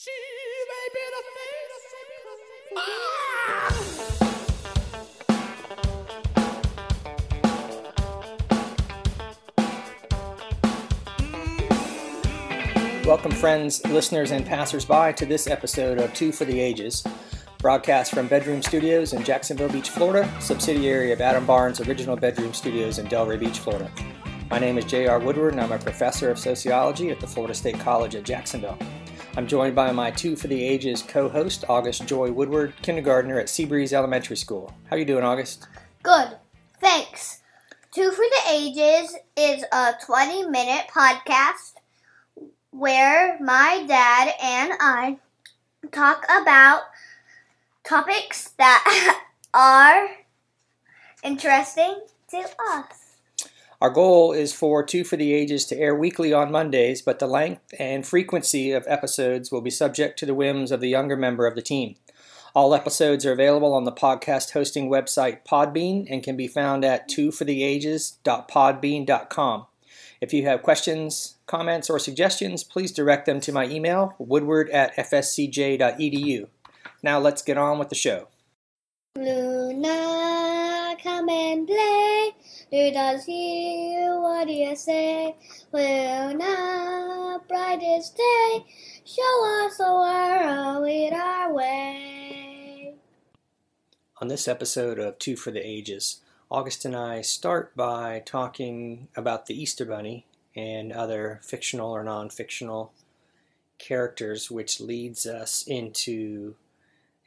She may be the face Welcome, friends, listeners, and passersby, to this episode of Two for the Ages, broadcast from Bedroom Studios in Jacksonville Beach, Florida, subsidiary of Adam Barnes' original Bedroom Studios in Delray Beach, Florida. My name is J.R. Woodward, and I'm a professor of sociology at the Florida State College at Jacksonville. I'm joined by my Two for the Ages co-host, August Joy Woodward, kindergartner at Seabreeze Elementary School. How you doing, August? Good. Thanks. Two for the Ages is a 20 minute podcast where my dad and I talk about topics that are interesting to us. Our goal is for Two for the Ages to air weekly on Mondays, but the length and frequency of episodes will be subject to the whims of the younger member of the team. All episodes are available on the podcast hosting website Podbean and can be found at twofortheages.podbean.com. If you have questions, comments, or suggestions, please direct them to my email, woodward at fscj.edu. Now let's get on with the show. Luna, come and play. Do does hear what do you say? Luna, brightest day, show us the world, our way. On this episode of Two for the Ages, August and I start by talking about the Easter Bunny and other fictional or non fictional characters, which leads us into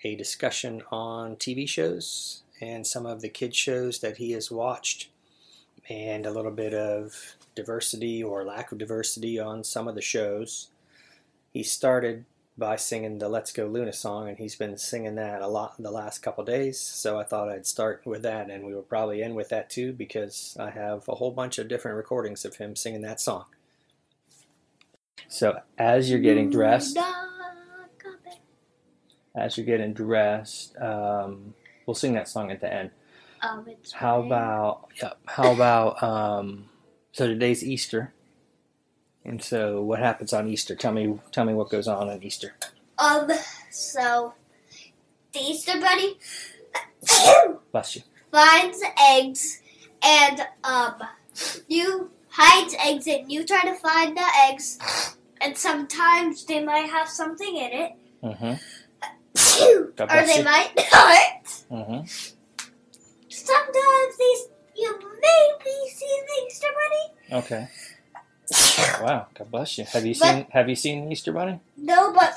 a discussion on TV shows and some of the kid shows that he has watched, and a little bit of diversity or lack of diversity on some of the shows. He started by singing the Let's Go Luna song, and he's been singing that a lot the last couple days. So I thought I'd start with that, and we will probably end with that too, because I have a whole bunch of different recordings of him singing that song. So as you're getting dressed, Luna, come and- as you're getting dressed, um, we'll sing that song at the end. Um, it's How about yeah? How about um? So today's Easter, and so what happens on Easter? Tell me, tell me what goes on on Easter. Um, so the Easter Bunny Bless you. finds eggs, and um, you hides eggs, and you try to find the eggs, and sometimes they might have something in it, Mm-hmm. Or they you. might not. Mm-hmm. Sometimes these you maybe see the Easter Bunny. Okay. Wow. God bless you. Have you But- seen Have you seen the Easter Bunny? No, but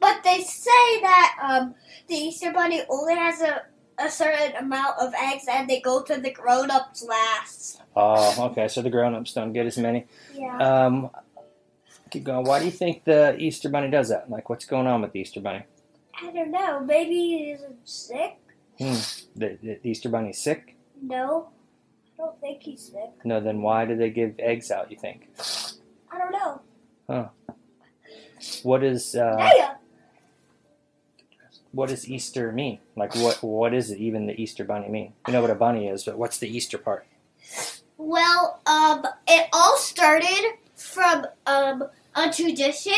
but they say that um the Easter Bunny only has a a certain amount of eggs, and they go to the grown-ups last. Oh, okay. So the grown-ups don't get as many. Yeah. Um, keep going. Why do you think the Easter Bunny does that? Like, what's going on with the Easter Bunny? I don't know. Maybe he's sick. Hmm. The, the Easter Bunny's sick. No, I don't think he's sick. No. Then why do they give eggs out? You think? I don't know. Huh. What is uh, Hey, what does Easter mean? Like, what what is it even the Easter Bunny mean? You know what a bunny is, but what's the Easter part? well, um, it all started from um a tradition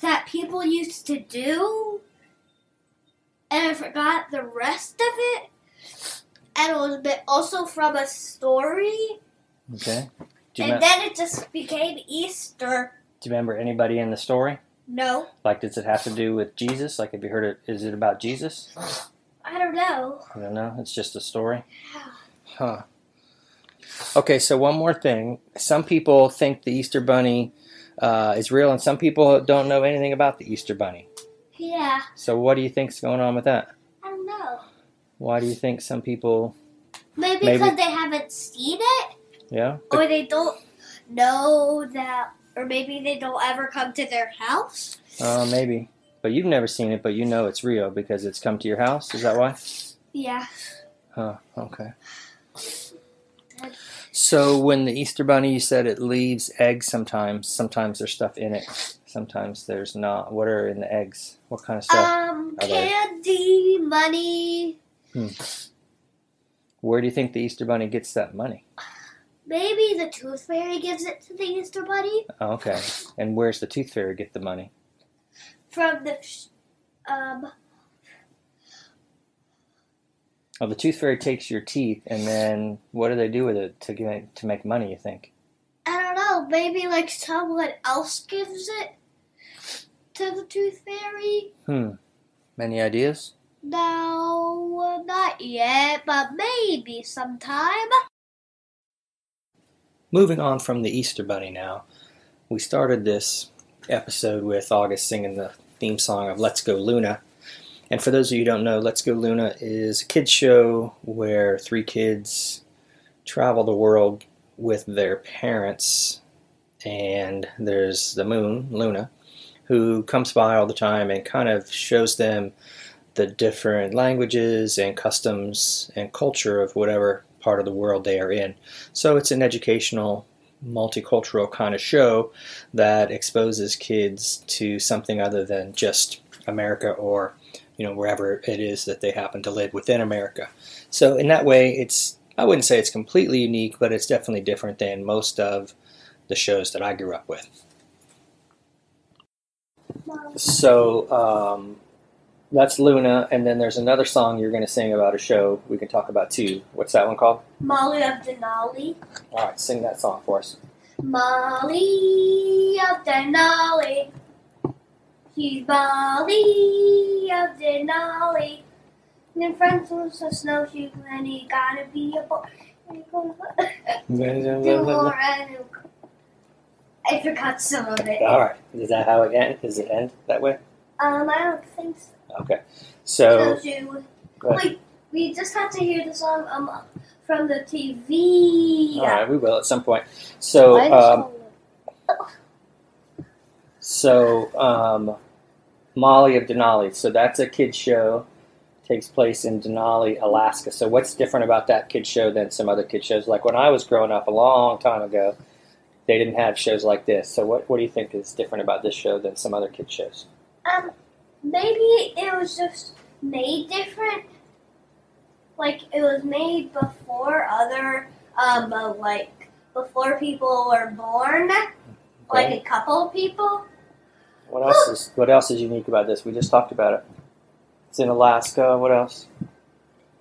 that people used to do, and I forgot the rest of it. And it was a bit also from a story, Okay. Do you, and me- then it just became Easter. do you remember anybody in the story? No, Like, does it have to do with Jesus? Like, have you heard it? Is it about Jesus? I don't know. I don't know. It's just a story. Huh. Okay, so one more thing. Some people think the Easter Bunny uh, is real, and some people don't know anything about the Easter Bunny. Yeah, So, what do you think's going on with that? I don't know. Why do you think some people? Maybe, Maybe. because they haven't seen it, Yeah. or they don't know that, or maybe they don't ever come to their house. Uh, maybe. But you've never seen it, but you know it's real because it's come to your house. Is that why? Yeah. Huh. Okay. So when the Easter Bunny, you said it leaves eggs sometimes. Sometimes there's stuff in it. Sometimes there's not. What are in the eggs? What kind of stuff? Um, candy, money. Where do you think the Easter Bunny gets that money? Maybe the Tooth Fairy gives it to the Easter Bunny. Oh, okay. And where's the Tooth Fairy get the money? from the um Oh, the tooth fairy takes your teeth, and then what do they do with it to get to make money? You think? I don't know, maybe like someone else gives it to the tooth fairy. Hmm. Many ideas? No, not yet, but maybe sometime. Moving on from the Easter Bunny now, we started this episode with August singing the theme song of Let's Go Luna. And for those of you who don't know, Let's Go Luna is a kids show where three kids travel the world with their parents. And there's the moon, Luna, who comes by all the time and kind of shows them the different languages and customs and culture of whatever part of the world they are in. So it's an educational, multicultural kind of show that exposes kids to something other than just America or you know wherever it is that they happen to live within America. So in that way, it's I wouldn't say it's completely unique, but it's definitely different than most of the shows that I grew up with. So um, that's Luna, and then there's another song you're going to sing about a show we can talk about too. What's that one called? Molly of Denali. All right, sing that song for us. Molly of Denali. She's Molly of Denali. And friends was a snowshoe and he gotta be a boy. Do more and I forgot some of it. All right, is that how it ends? Does it end that way? Um, I don't think so. Okay, so Snowshoe. Wait, we just had to hear the song um from the TV. all right, we will at some point. So, um, so um, Molly of Denali. So that's a kids show. Takes place in Denali, Alaska. So what's different about that kid show than some other kid shows? Like when I was growing up a long time ago, they didn't have shows like this. So what what do you think is different about this show than some other kid shows? Um, maybe it was just made different. Like it was made before other, um, uh, like before people were born, like a couple of people. What else is what else is unique about this? We just talked about it. It's in Alaska. What else?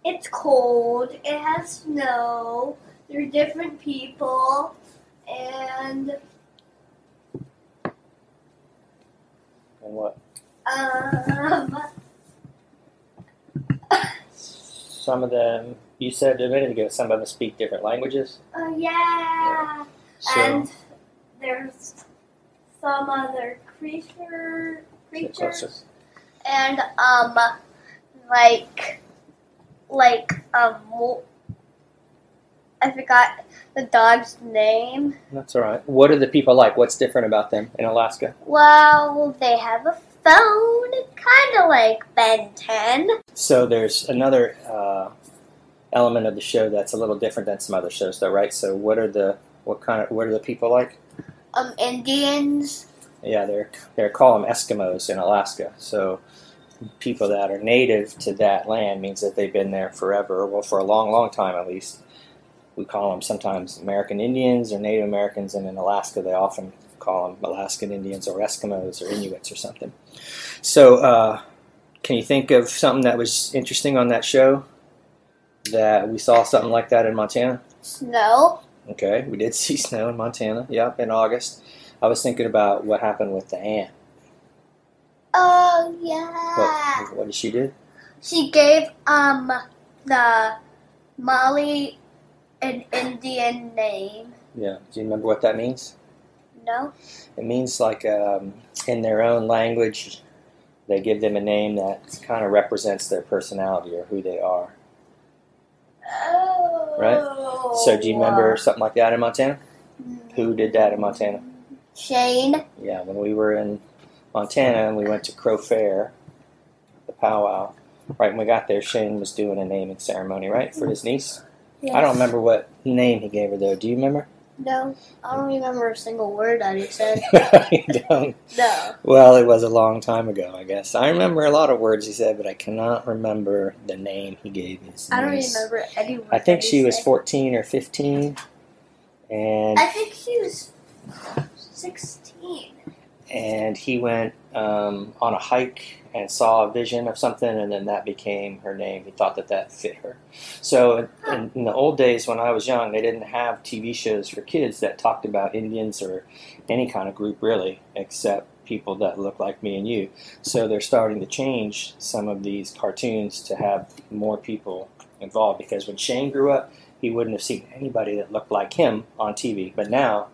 It's cold. It has snow. There are different people, and And what? um, Some of them. You said a minute ago. Some of them speak different languages. uh, yeah. So and there's some other creature creatures and um like like um I forgot the dog's name. That's all right. What are the people like? What's different about them in Alaska? Well, they have a phone, kind of like Ben 10. So there's another uh, element of the show that's a little different than some other shows, though, right? So what are the what kind of what are the people like? Um, Indians. Yeah, they're they're call them Eskimos in Alaska. So people that are native to that land means that they've been there forever, well, for a long, long time at least. We call them sometimes American Indians or Native Americans, and in Alaska they often call them Alaskan Indians or Eskimos or Inuits or something. So, uh, can you think of something that was interesting on that show? That we saw something like that in Montana? Snow. Okay, we did see snow in Montana. Yep, in August. I was thinking about what happened with the ant. Oh yeah. What, what did she do? She gave um the Molly an Indian name. Yeah. Do you remember what that means? No. It means like um, in their own language, they give them a name that kind of represents their personality or who they are. Oh. Right. So, do you remember something like that in Montana? Who did that in Montana? Shane. Yeah, when we were in Montana and we went to Crow Fair, the powwow. Right when we got there, Shane was doing a naming ceremony, right, for his niece. I don't remember what name he gave her though. Do you remember? No, I don't remember a single word that he said. you don't. No. Well, it was a long time ago, I guess. I remember a lot of words he said, but I cannot remember the name he gave his I don't remember any. I think she he was said. 14 or 15, and I think she was sixteen. and he went um, on a hike and saw a vision of something, and then that became her name. He thought that that fit her. So in, in the old days when I was young, they didn't have TV shows for kids that talked about Indians or any kind of group really, except people that look like me and you. So they're starting to change some of these cartoons to have more people involved because when Shane grew up, he wouldn't have seen anybody that looked like him on TV. But now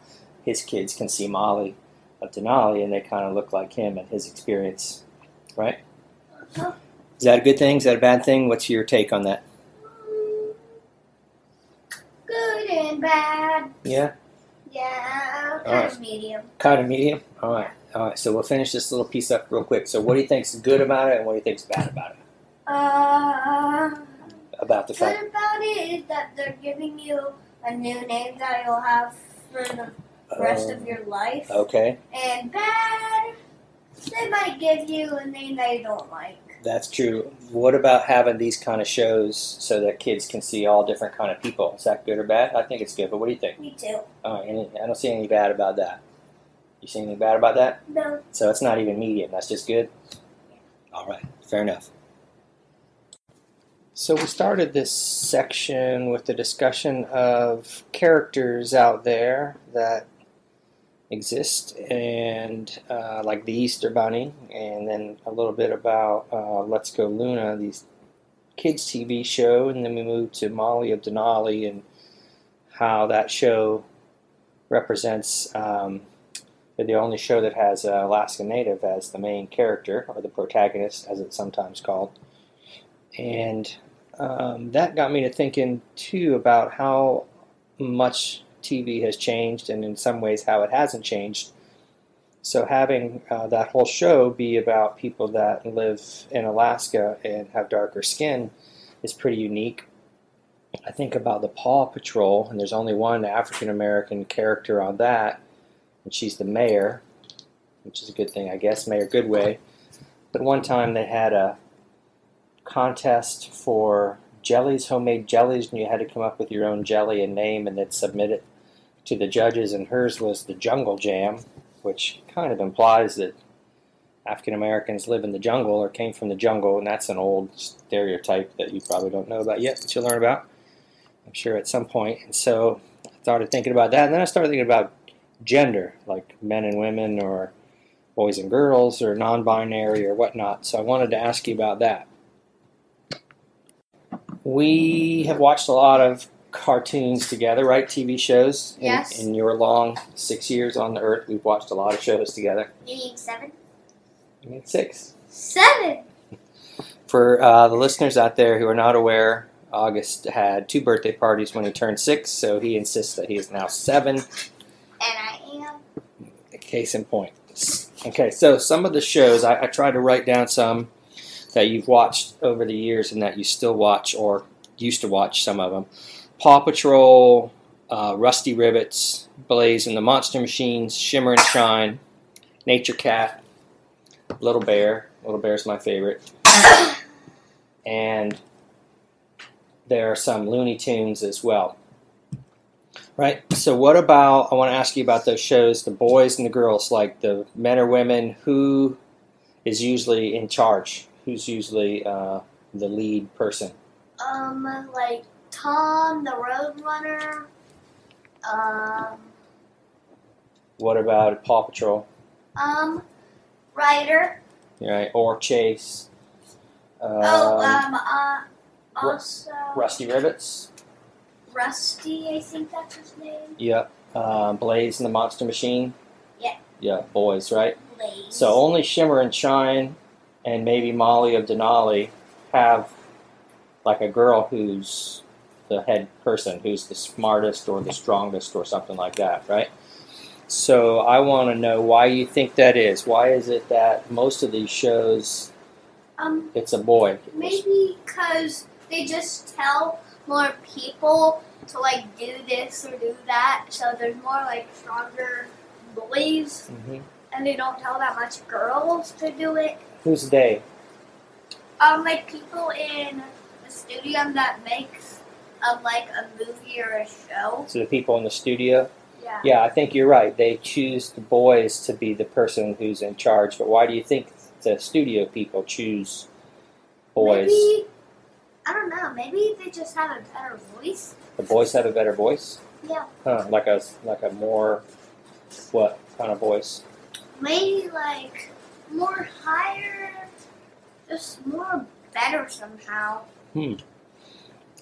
his kids can see Molly of Denali and they kind of look like him and his experience, right? Is that a good thing? Is that a bad thing? What's your take on that? Good and bad. Yeah, Yeah, kind Alright. of medium. kind of medium. All right, all right. So we'll finish this little piece up real quick. So what do you think's good about it, and what do you think's bad about it? Uh, About the fact. good about it is that they're giving you a new name that you'll have for the rest of Um, your life. Okay, And bad, they might give you a name you don't like. that's true. What about having these kind of shows so that kids can see all different kind of people? Is that good or bad? I think it's good. But what do you think? Me too. All right, any, I don't see any bad about that. You see anything bad about that? No. So it's not even medium. That's just good. All right, fair enough. So we started this section with the discussion of characters out there that exist, and uh, like the Easter Bunny, and then a little bit about uh, Let's Go Luna, these kids TV show, and then we moved to Molly of Denali and how that show represents. Um, they're the only show that has an Alaska Native as the main character, or the protagonist, as it's sometimes called. And um, that got me to thinking, too, about how much TV has changed, and in some ways, how it hasn't changed. So, having uh, that whole show be about people that live in Alaska and have darker skin is pretty unique. I think about the Paw Patrol, and there's only one African American character on that, and she's the mayor, which is a good thing, I guess, Mayor Goodway. But one time they had a contest for jellies, homemade jellies, and you had to come up with your own jelly and name and then submit it to the judges, and hers was the Jungle Jam, which kind of implies that African Americans live in the jungle or came from the jungle, and that's an old stereotype that you probably don't know about yet, but you'll learn about, I'm sure, at some point. And so I started thinking about that, and then I started thinking about gender, like men and women, or boys and girls, or non binary, or whatnot. So I wanted to ask you about that. We have watched a lot of cartoons together, right? TV shows. In, Yes. In your long six years on the earth, we've watched a lot of shows together. You need seven? I mean, six. Seven! For uh, the listeners out there who are not aware, August had two birthday parties when he turned six, so he insists that he is now seven. And I am. Case in point. Okay, so some of the shows, I, I tried to write down some that you've watched over the years and that you still watch or used to watch some of them. Paw Patrol, uh, Rusty Rivets, Blaze and the Monster Machines, Shimmer and Shine, Nature Cat, Little Bear. Little Bear's my favorite. and there are some Looney Tunes as well. Right. So, what about? I want to ask you about those shows, the boys and the girls, like the men or women. Who is usually in charge? Who's usually uh, the lead person? Um, like Tom the Roadrunner. Um, What about Paw Patrol? um, Ryder. Right. Or Chase? Um, oh, um, uh, also Rusty Rivets. Rusty, I think that's his name. Yep. Um, Blaze and the Monster Machine. Yeah. Yeah, boys, right? Blaze. So only Shimmer and Shine and maybe Molly of Denali have like a girl who's the head person, who's the smartest or the strongest or something like that, right? So I want to know why you think that is. Why is it that most of these shows um, it's a boy? maybe because they just tell more people to like do this or do that, so there's more like stronger boys, hmm and they don't tell that much girls to do it. Who's they? Um, like people in the studio that makes um like a movie or a show. So the people in the studio. Yeah. Yeah, I think you're right. They choose the boys to be the person who's in charge. But why do you think the studio people choose boys? Maybe I don't know. Maybe they just have a better voice. The boys have a better voice. Yeah. Huh? Like a like a more what kind of voice? Maybe like more higher, just more better somehow.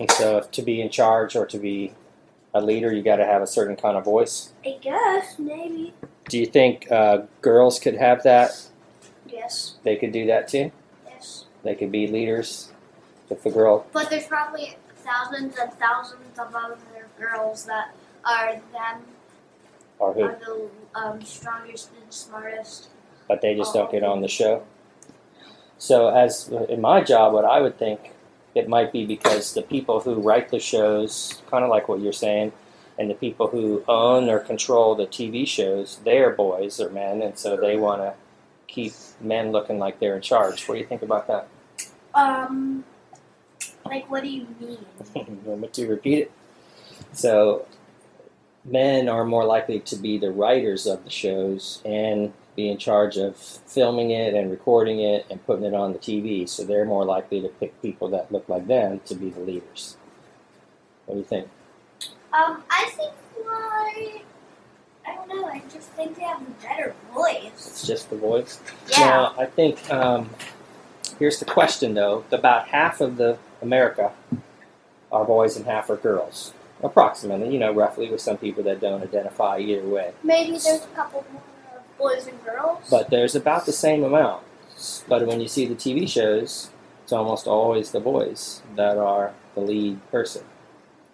And so, if to be in charge or to be a leader, you got to have a certain kind of voice. I guess maybe. Do you think uh, girls could have that? Yes. They could do that too. Yes. They could be leaders. If a girl, But there's probably thousands and thousands of other girls that are them or who, are the um, strongest and smartest. but they just don't get on the show. So, as in my job, what I would think it might be because the people who write the shows, kind of like what you're saying, and the people who own or control the TV shows, they're boys or men, and so they want to keep men looking like they're in charge. What do you think about that? Um, like what do you mean? you want me to repeat it? So, men are more likely to be the writers of the shows and be in charge of filming it and recording it and putting it on the TV. So they're more likely to pick people that look like them to be the leaders. What do you think? Um, I think like I don't know. I just think they have a better voice. It's just the voice. Yeah. Now, I think um, here's the question though: about half of the America are boys and half are girls, approximately. You know, roughly, with some people that don't identify either way. Maybe there's a couple more boys and girls. But there's about the same amount. But when you see the TV shows, it's almost always the boys that are the lead person.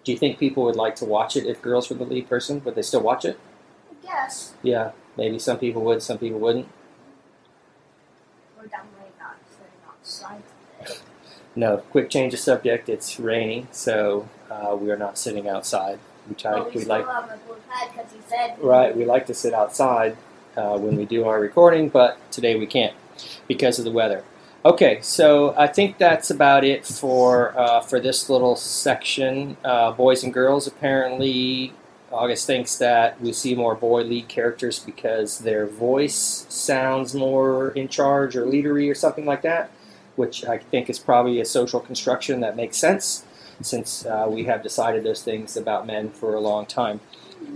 Do you think people would like to watch it if girls were the lead person? Would they still watch it? I guess Yeah, maybe some people would, some people wouldn't. we're definitely not sitting outside. No, quick change of subject. It's raining, so uh, we are not sitting outside. We try. But we we like have a blue pad he said right. We like to sit outside uh, when we do our recording, but today we can't because of the weather. Okay, so I think that's about it for uh, for this little section. Uh, boys and girls. Apparently, August thinks that we see more boy lead characters because their voice sounds more in charge or leadery or something like that, which I think is probably a social construction that makes sense since uh, we have decided those things about men for a long time.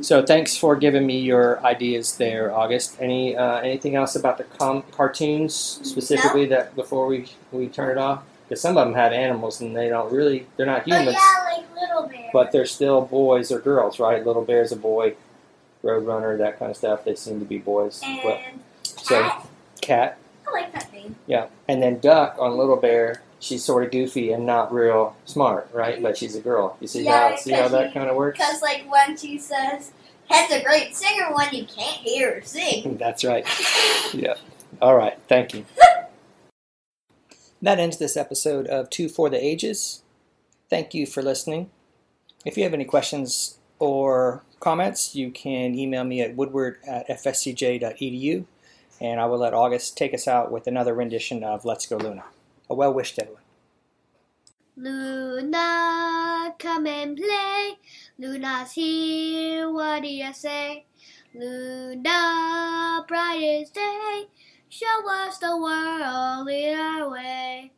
So thanks for giving me your ideas there, August. Any uh, anything else about the com- cartoons specifically that before we we turn it off? Because some of them have animals and they don't really they're not Oh humans, yeah, like little bear. but they're still boys or girls, right? Little Bear's a boy, Roadrunner, that kind of stuff. They seem to be boys. But- and so cat. cat, I like that name. yeah, and then Duck on Little Bear. She's sort of goofy and not real smart, right? But she's a girl. You see Yeah, how see how that kind of works? Because like when she says, "Head's a great singer," when you can't hear her sing. That's right. Yeah. All right. Thank you. That ends this episode of Two for the Ages. Thank you for listening. If you have any questions or comments, you can email me at woodward at fscj.edu, and I will let August take us out with another rendition of Let's Go Luna. A well wished everyone. Luna, come and play. Luna's here, what do you say? Luna, brightest day, show us the world in our way.